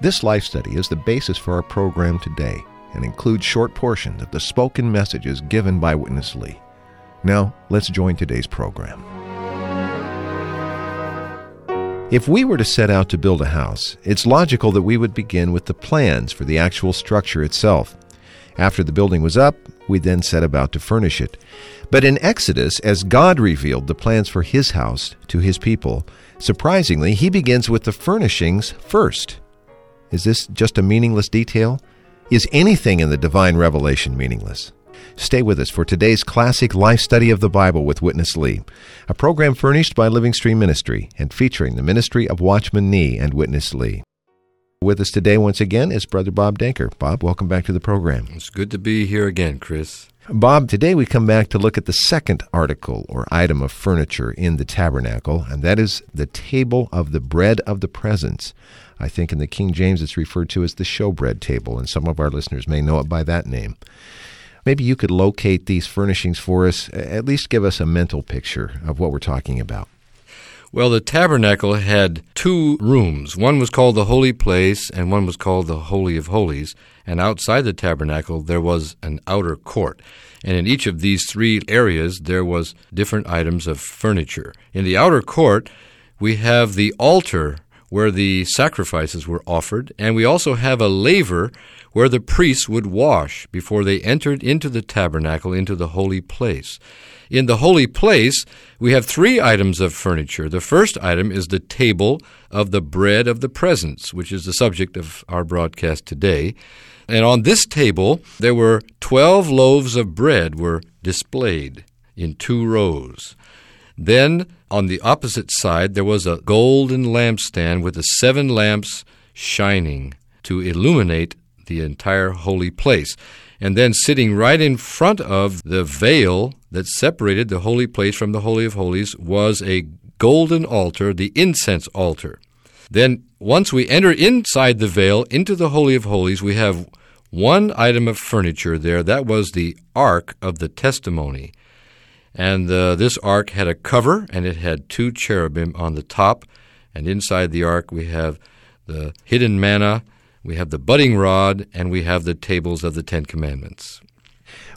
This life study is the basis for our program today and includes short portions of the spoken messages given by Witness Lee. Now, let's join today's program. If we were to set out to build a house, it's logical that we would begin with the plans for the actual structure itself. After the building was up, we then set about to furnish it. But in Exodus, as God revealed the plans for his house to his people, surprisingly, he begins with the furnishings first. Is this just a meaningless detail? Is anything in the divine revelation meaningless? Stay with us for today's classic life study of the Bible with Witness Lee, a program furnished by Living Stream Ministry and featuring the ministry of Watchman Nee and Witness Lee. With us today, once again, is Brother Bob Denker. Bob, welcome back to the program. It's good to be here again, Chris. Bob, today we come back to look at the second article or item of furniture in the tabernacle, and that is the table of the bread of the presence. I think in the King James it's referred to as the showbread table, and some of our listeners may know it by that name. Maybe you could locate these furnishings for us, at least give us a mental picture of what we're talking about. Well, the tabernacle had two rooms. One was called the Holy Place, and one was called the Holy of Holies. And outside the tabernacle, there was an outer court. And in each of these three areas, there was different items of furniture. In the outer court, we have the altar where the sacrifices were offered, and we also have a laver where the priests would wash before they entered into the tabernacle, into the holy place. In the holy place, we have three items of furniture. The first item is the table of the bread of the presence, which is the subject of our broadcast today. And on this table, there were 12 loaves of bread were displayed in two rows. Then on the opposite side, there was a golden lampstand with the seven lamps shining to illuminate the entire holy place. And then sitting right in front of the veil that separated the holy place from the Holy of Holies was a golden altar, the incense altar. Then, once we enter inside the veil into the Holy of Holies, we have one item of furniture there. That was the Ark of the Testimony. And uh, this ark had a cover, and it had two cherubim on the top. And inside the ark, we have the hidden manna, we have the budding rod, and we have the tables of the Ten Commandments.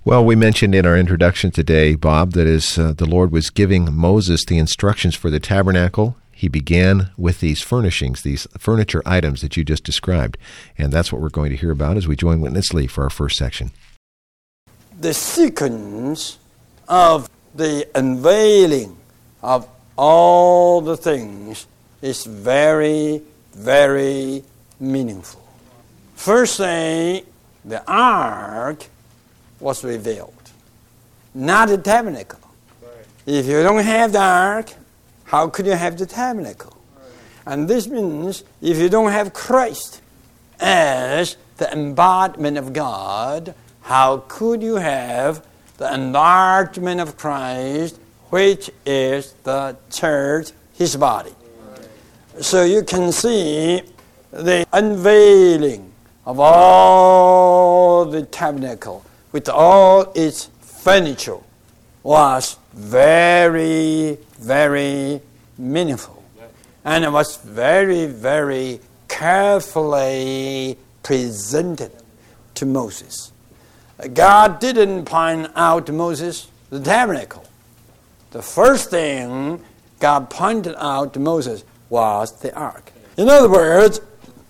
Well, we mentioned in our introduction today, Bob, that as uh, the Lord was giving Moses the instructions for the tabernacle, he began with these furnishings, these furniture items that you just described. And that's what we're going to hear about as we join Witness Lee for our first section. The sequence of the unveiling of all the things is very, very meaningful. First thing, the ark was revealed, not the tabernacle. If you don't have the ark, how could you have the tabernacle? And this means if you don't have Christ as the embodiment of God, how could you have the enlargement of Christ, which is the church, his body? So you can see the unveiling of all the tabernacle with all its furniture was very, very meaningful. And it was very, very carefully presented to Moses. God didn't point out to Moses the tabernacle. The first thing God pointed out to Moses was the ark. In other words,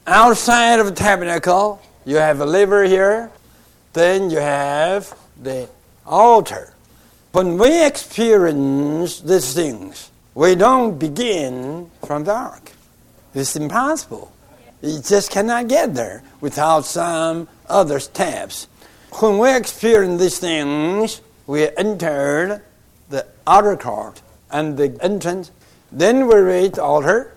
outside of the tabernacle, you have a laver here, then you have the altar. When we experience these things, we don't begin from the ark. It's impossible. You just cannot get there without some other steps. When we experience these things, we enter the outer court and the entrance. Then we reach the altar,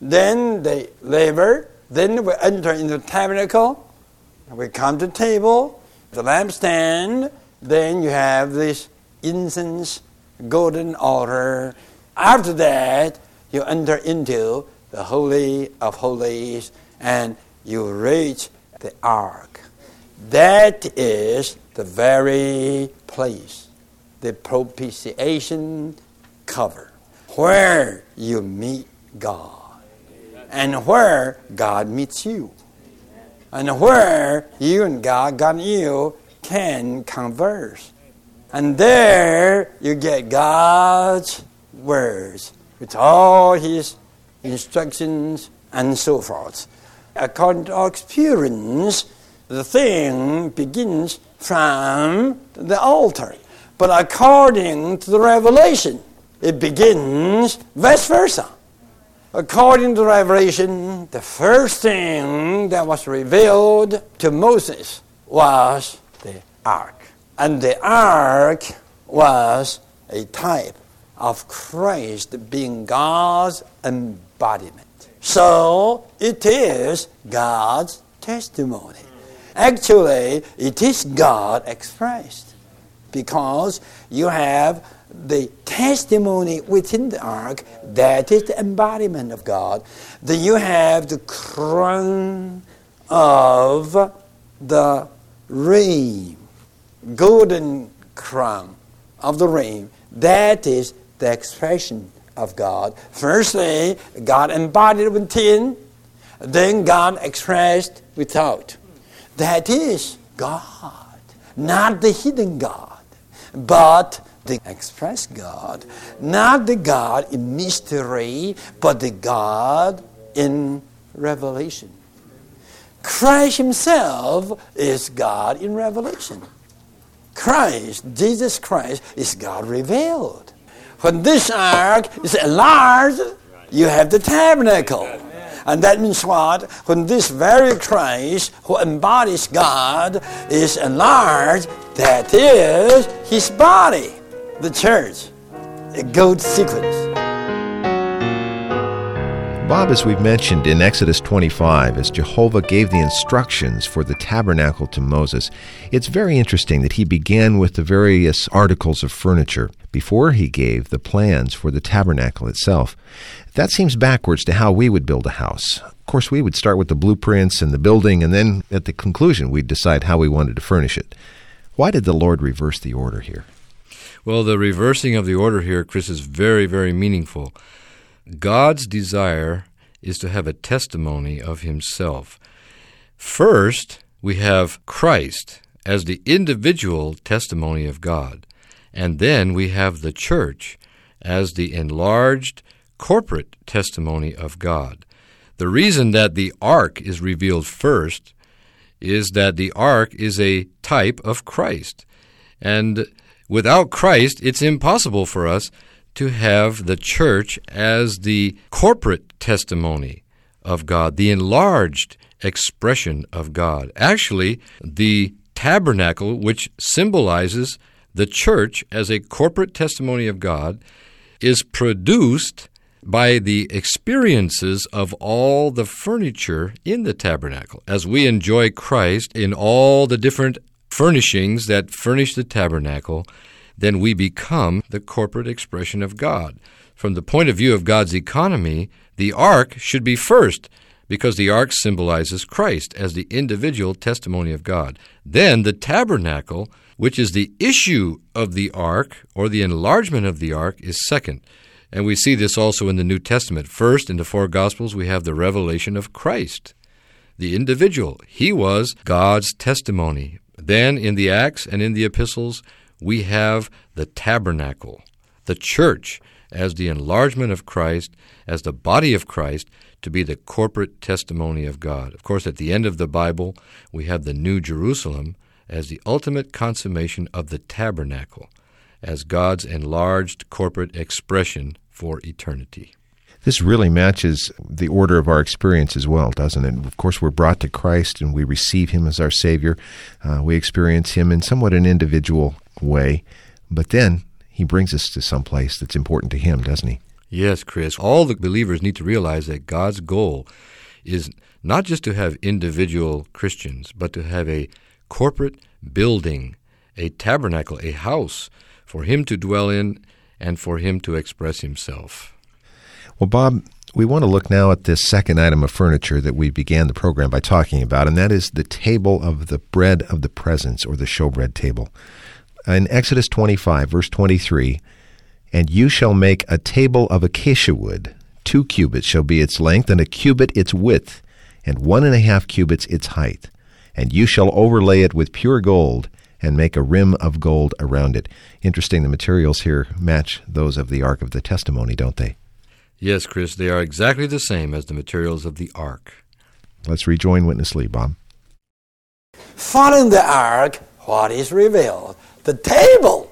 then the laver, Then we enter into the tabernacle. We come to table, the lampstand. Then you have this incense, golden altar. After that, you enter into the Holy of Holies and you reach the ark. That is the very place, the propitiation cover, where you meet God and where God meets you, and where you and God, God and you, can converse. And there you get God's words with all His instructions and so forth. According to our experience, the thing begins from the altar. But according to the revelation, it begins vice versa. According to the revelation, the first thing that was revealed to Moses was the ark. And the ark was a type of Christ being God's embodiment. So it is God's testimony. Actually, it is God expressed because you have the testimony within the ark that is the embodiment of God. Then you have the crown of the reign, golden crown of the reign. That is the expression of God. Firstly, God embodied within, then God expressed without. That is God, not the hidden God, but the express God, not the God in mystery, but the God in revelation. Christ Himself is God in revelation. Christ, Jesus Christ, is God revealed. When this ark is enlarged, you have the tabernacle. And that means what? When this very Christ who embodies God is enlarged, that is his body, the church. A good sequence. Bob, as we've mentioned in Exodus 25, as Jehovah gave the instructions for the tabernacle to Moses, it's very interesting that he began with the various articles of furniture before he gave the plans for the tabernacle itself. That seems backwards to how we would build a house. Of course, we would start with the blueprints and the building, and then at the conclusion, we'd decide how we wanted to furnish it. Why did the Lord reverse the order here? Well, the reversing of the order here, Chris, is very, very meaningful. God's desire is to have a testimony of Himself. First, we have Christ as the individual testimony of God, and then we have the church as the enlarged corporate testimony of God. The reason that the ark is revealed first is that the ark is a type of Christ. And without Christ, it's impossible for us to have the church as the corporate testimony of God, the enlarged expression of God. Actually, the tabernacle, which symbolizes the church as a corporate testimony of God, is produced by the experiences of all the furniture in the tabernacle. As we enjoy Christ in all the different furnishings that furnish the tabernacle, then we become the corporate expression of God. From the point of view of God's economy, the ark should be first because the ark symbolizes Christ as the individual testimony of God. Then the tabernacle, which is the issue of the ark or the enlargement of the ark, is second. And we see this also in the New Testament. First, in the four Gospels, we have the revelation of Christ, the individual. He was God's testimony. Then, in the Acts and in the epistles, we have the tabernacle, the church, as the enlargement of Christ, as the body of Christ, to be the corporate testimony of God. Of course, at the end of the Bible, we have the New Jerusalem as the ultimate consummation of the tabernacle, as God's enlarged corporate expression for eternity. This really matches the order of our experience as well, doesn't it? Of course, we're brought to Christ and we receive Him as our Savior. Uh, we experience Him in somewhat an individual way, but then He brings us to some place that's important to Him, doesn't He? Yes, Chris. All the believers need to realize that God's goal is not just to have individual Christians, but to have a corporate building, a tabernacle, a house for him to dwell in and for him to express himself. Well, Bob, we want to look now at this second item of furniture that we began the program by talking about, and that is the table of the bread of the presence, or the showbread table. Uh, in Exodus 25, verse 23, and you shall make a table of acacia wood. Two cubits shall be its length, and a cubit its width, and one and a half cubits its height. And you shall overlay it with pure gold, and make a rim of gold around it. Interesting, the materials here match those of the Ark of the Testimony, don't they? Yes, Chris, they are exactly the same as the materials of the ark. Let's rejoin Witness Lee, Bob. Following the ark, what is revealed? The table.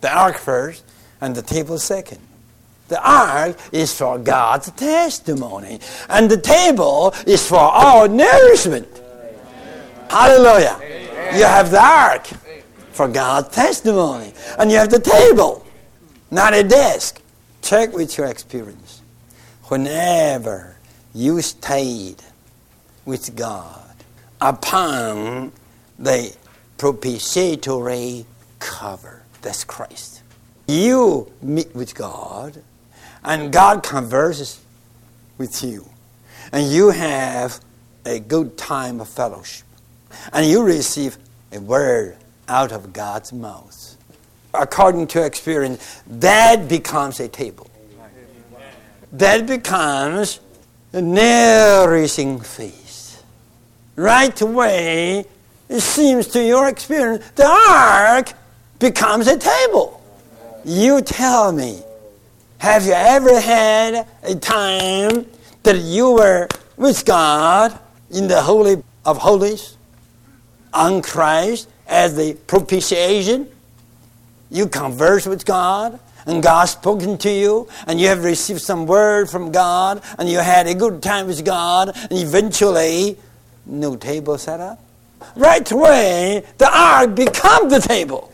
The ark first, and the table second. The ark is for God's testimony, and the table is for our nourishment. Hallelujah. You have the ark for God's testimony, and you have the table, not a desk. Check with your experience. Whenever you stayed with God upon the propitiatory cover, that's Christ. You meet with God, and God converses with you, and you have a good time of fellowship, and you receive a word out of God's mouth according to experience, that becomes a table. That becomes a nourishing feast. Right away, it seems to your experience, the ark becomes a table. You tell me, have you ever had a time that you were with God in the Holy of Holies on Christ as the propitiation? you converse with God, and God's spoken to you, and you have received some word from God, and you had a good time with God, and eventually, no table set up. Right away, the ark becomes the table.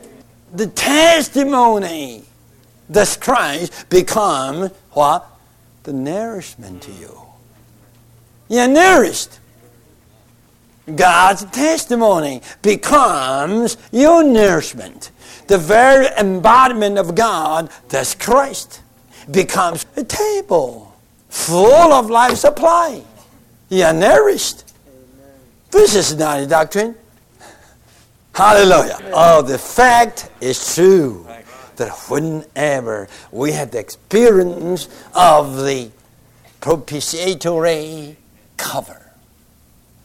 The testimony that's Christ become what? The nourishment to you. You're nourished. God's testimony becomes your nourishment the very embodiment of God, that's Christ, becomes a table full of life supply. You are nourished. This is not a doctrine. Hallelujah. Oh, the fact is true that whenever we have the experience of the propitiatory cover,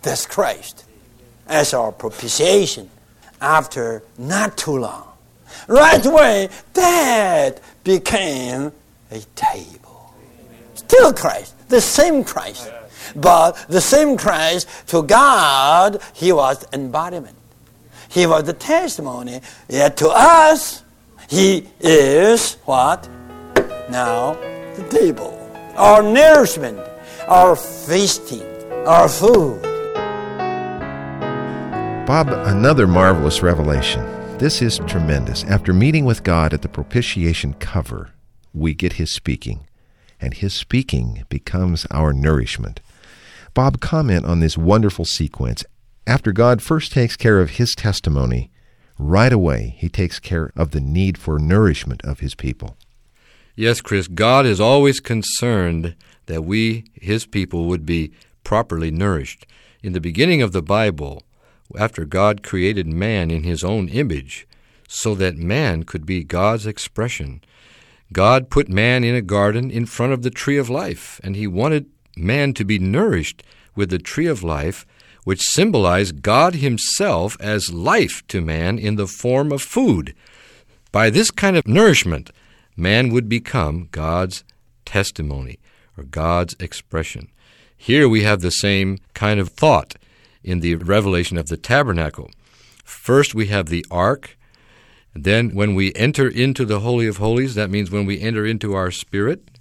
that's Christ, as our propitiation after not too long right away, that became a table. Still Christ, the same Christ. But the same Christ, to God, he was embodiment. He was the testimony. Yet to us, he is what? Now, the table. Our nourishment, our feasting, our food. Bob, another marvelous revelation. This is tremendous. After meeting with God at the propitiation cover, we get His speaking, and His speaking becomes our nourishment. Bob, comment on this wonderful sequence. After God first takes care of His testimony, right away He takes care of the need for nourishment of His people. Yes, Chris, God is always concerned that we, His people, would be properly nourished. In the beginning of the Bible, after God created man in his own image, so that man could be God's expression. God put man in a garden in front of the tree of life, and he wanted man to be nourished with the tree of life, which symbolize God himself as life to man in the form of food. By this kind of nourishment, man would become God's testimony or God's expression. Here we have the same kind of thought in the revelation of the tabernacle. First, we have the ark. Then, when we enter into the Holy of Holies, that means when we enter into our spirit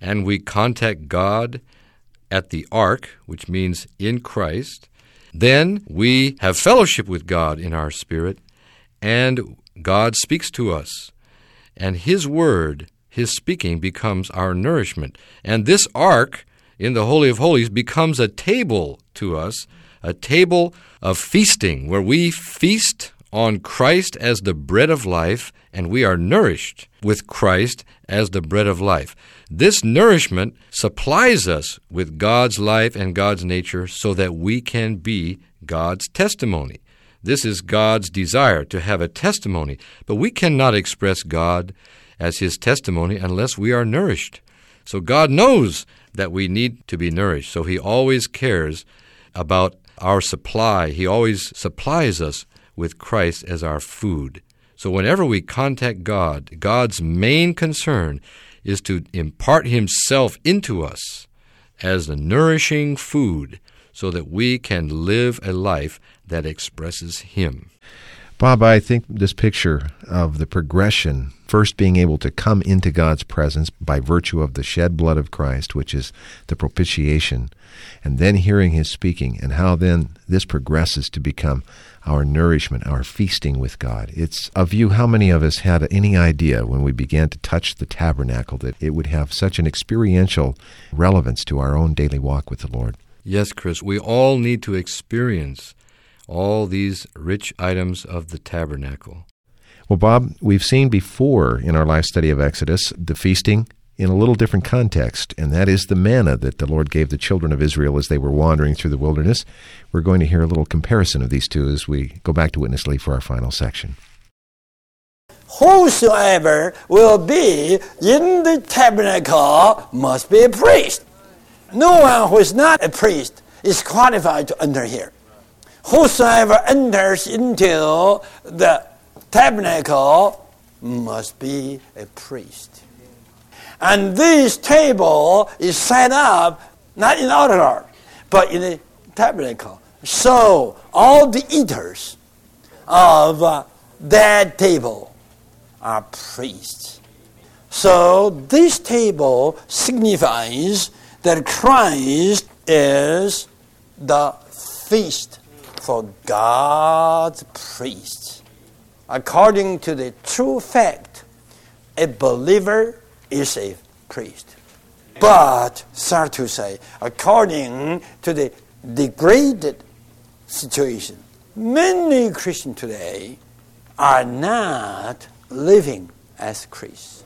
and we contact God at the ark, which means in Christ, then we have fellowship with God in our spirit, and God speaks to us. And His word, His speaking, becomes our nourishment. And this ark in the Holy of Holies becomes a table to us, a table of feasting, where we feast on Christ as the bread of life, and we are nourished with Christ as the bread of life. This nourishment supplies us with God's life and God's nature so that we can be God's testimony. This is God's desire to have a testimony, but we cannot express God as His testimony unless we are nourished. So God knows that we need to be nourished, so He always cares about our supply. He always supplies us with Christ as our food. So whenever we contact God, God's main concern is to impart Himself into us as the nourishing food so that we can live a life that expresses Him. Bob, I think this picture of the progression, first being able to come into God's presence by virtue of the shed blood of Christ, which is the propitiation, and then hearing his speaking, and how then this progresses to become our nourishment, our feasting with God. It's of you, how many of us had any idea when we began to touch the tabernacle that it would have such an experiential relevance to our own daily walk with the Lord? Yes, Chris, we all need to experience all these rich items of the tabernacle. Well, Bob, we've seen before in our life study of Exodus the feasting in a little different context, and that is the manna that the Lord gave the children of Israel as they were wandering through the wilderness. We're going to hear a little comparison of these two as we go back to Witness Lee for our final section. Whosoever will be in the tabernacle must be a priest. No one who is not a priest is qualified to enter here. Whosoever enters into the tabernacle must be a priest. And this table is set up not in altar, but in the tabernacle. So all the eaters of uh, that table are priests. So this table signifies that Christ is the feast for God's priests. According to the true fact, a believer is a priest. But, sorry to say, according to the degraded situation, many Christians today are not living as priests.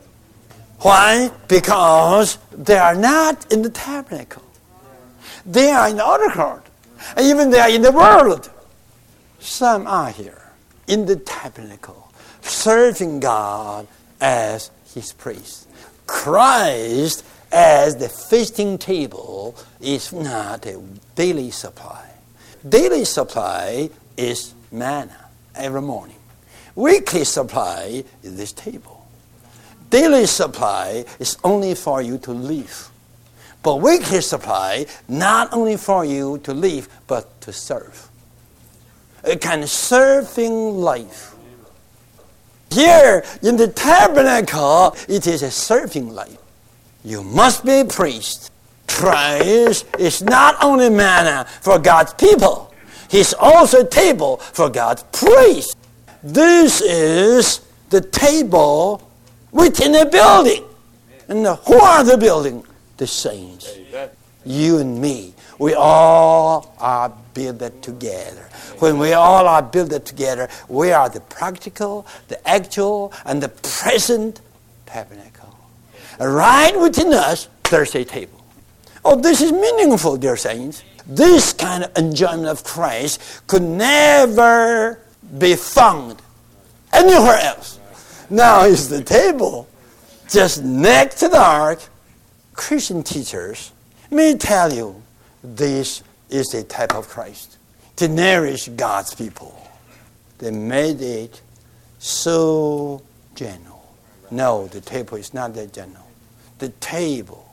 Why? Because they are not in the tabernacle. They are in the outer court. And even they are in the world. Some are here in the tabernacle, serving God as his priest. Christ as the feasting table is not a daily supply. Daily supply is manna every morning. Weekly supply is this table. Daily supply is only for you to live. But weekly supply, not only for you to live, but to serve. A kind of serving life. Here in the tabernacle, it is a serving life. You must be a priest. Christ is not only manna for God's people, He's also a table for God's priests. This is the table within a building. And who are the building? The saints. You and me. We all are built together. When we all are built together, we are the practical, the actual, and the present tabernacle. Right within us, there's a table. Oh, this is meaningful, dear saints. This kind of enjoyment of Christ could never be found anywhere else. Now is the table just next to the ark. Christian teachers may tell you this is a type of Christ to nourish God's people. They made it so general. No, the table is not that general. The table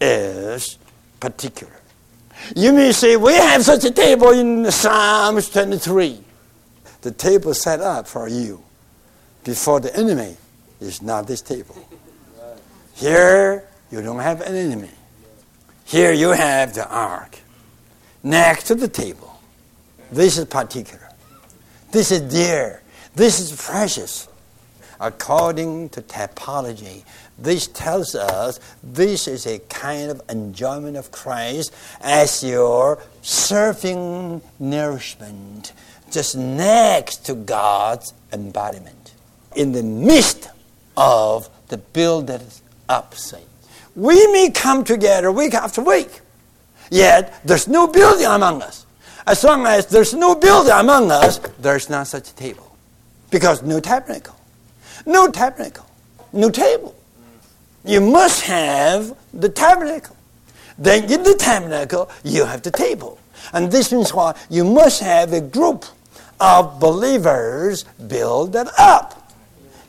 is particular. You may say, we have such a table in Psalms 23. The table set up for you before the enemy is not this table. Here, you don't have an enemy. Here you have the ark next to the table. This is particular. This is dear. This is precious. according to typology. This tells us this is a kind of enjoyment of Christ as your serving nourishment, just next to God's embodiment, in the midst of the builded up saints. We may come together week after week, yet there's no building among us. As long as there's no building among us, there's not such a table. Because no tabernacle. No tabernacle. No table. You must have the tabernacle. Then in the tabernacle, you have the table. And this means what? You must have a group of believers builded up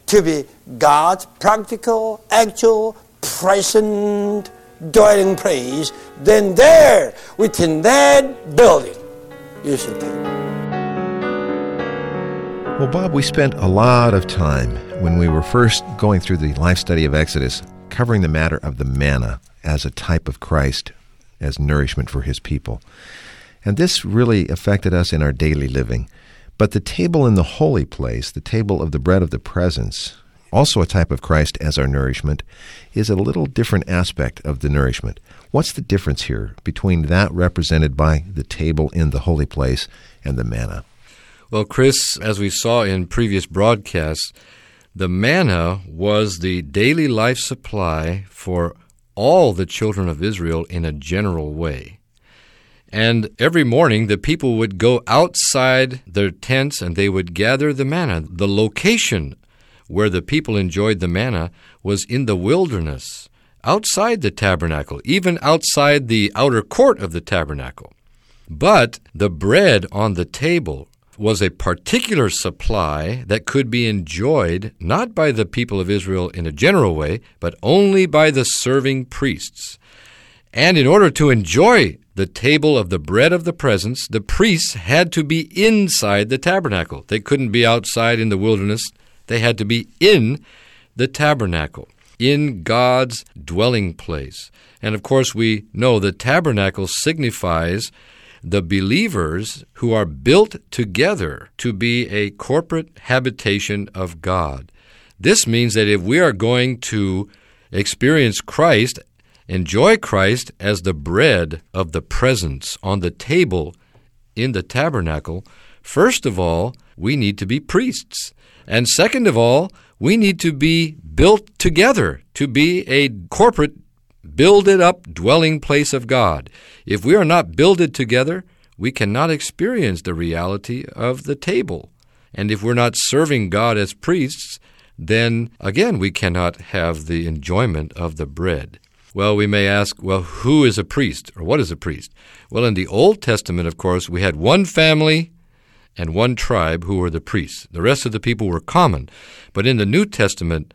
to be God's practical, actual, present dwelling place. Then there, within that building, you should take. Well, Bob, we spent a lot of time when we were first going through the life study of Exodus covering the matter of the manna as a type of Christ, as nourishment for his people. And this really affected us in our daily living. But the table in the holy place, the table of the bread of the presence, also a type of Christ as our nourishment, is a little different aspect of the nourishment. What's the difference here between that represented by the table in the holy place and the manna? Well, Chris, as we saw in previous broadcasts, the manna was the daily life supply for all the children of Israel in a general way. And every morning the people would go outside their tents and they would gather the manna. The location where the people enjoyed the manna was in the wilderness, outside the tabernacle, even outside the outer court of the tabernacle. But the bread on the table was a particular supply that could be enjoyed not by the people of Israel in a general way, but only by the serving priests. And in order to enjoy the table of the bread of the presence, the priests had to be inside the tabernacle. They couldn't be outside in the wilderness, they had to be in the tabernacle, in God's dwelling place. And of course, we know the tabernacle signifies the believers who are built together to be a corporate habitation of God. This means that if we are going to experience Christ, enjoy Christ as the bread of the presence on the table in the tabernacle, first of all, we need to be priests. And second of all, we need to be built together to be a corporate builded up dwelling place of God. If we are not builded together, we cannot experience the reality of the table. And if we're not serving God as priests, then again we cannot have the enjoyment of the bread. Well, we may ask, well, who is a priest or what is a priest? Well, in the Old Testament, of course, we had one family and one tribe who were the priests. The rest of the people were common. But in the New Testament,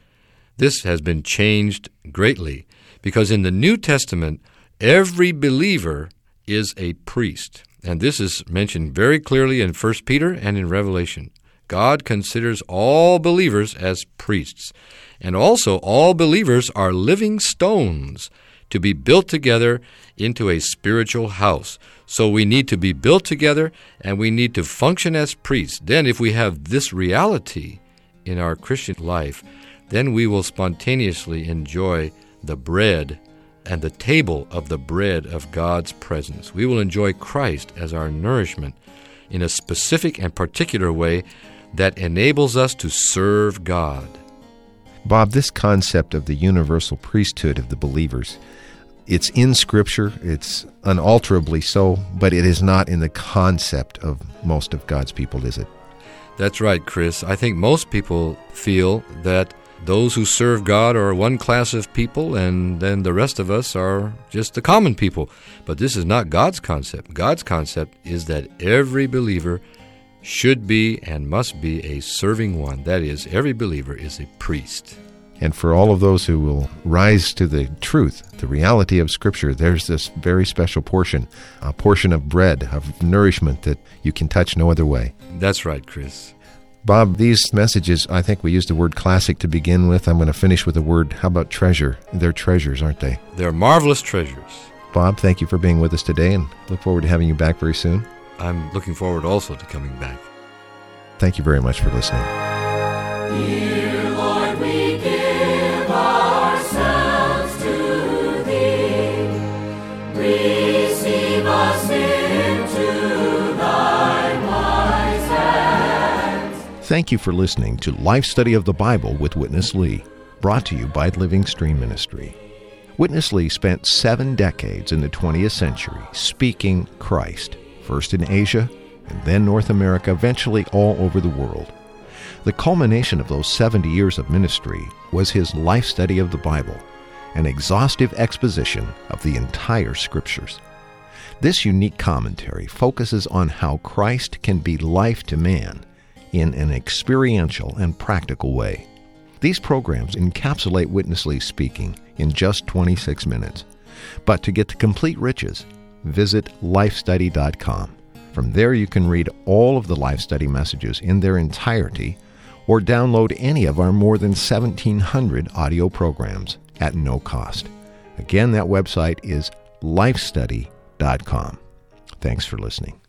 this has been changed greatly because in the New Testament, every believer is a priest. And this is mentioned very clearly in 1 Peter and in Revelation. God considers all believers as priests. And also, all believers are living stones to be built together into a spiritual house. So we need to be built together and we need to function as priests. Then, if we have this reality in our Christian life, then we will spontaneously enjoy the bread and the table of the bread of God's presence. We will enjoy Christ as our nourishment in a specific and particular way that enables us to serve God. Bob, this concept of the universal priesthood of the believers, it's in Scripture, it's unalterably so, but it is not in the concept of most of God's people, is it? That's right, Chris. I think most people feel that those who serve God are one class of people, and then the rest of us are just the common people. But this is not God's concept. God's concept is that every believer should be and must be a serving one. That is, every believer is a priest. And for all of those who will rise to the truth, the reality of Scripture, there's this very special portion, a portion of bread, of nourishment that you can touch no other way. That's right, Chris. Bob, these messages, I think we used the word classic to begin with. I'm going to finish with the word, how about treasure? They're treasures, aren't they? They're marvelous treasures. Bob, thank you for being with us today and look forward to having you back very soon. I'm looking forward also to coming back. Thank you very much for listening. Dear Thank you for listening to Life Study of the Bible with Witness Lee, brought to you by Living Stream Ministry. Witness Lee spent seven decades in the 20th century speaking Christ, first in Asia and then North America, eventually all over the world. The culmination of those 70 years of ministry was his life study of the Bible, an exhaustive exposition of the entire Scriptures. This unique commentary focuses on how Christ can be life to man in an experiential and practical way. These programs encapsulate Witness Lee speaking in just 26 minutes. But to get the complete riches, visit lifestudy.com. From there, you can read all of the Life Study messages in their entirety or download any of our more than 1,700 audio programs at no cost. Again, that website is lifestudy.com. Thanks for listening.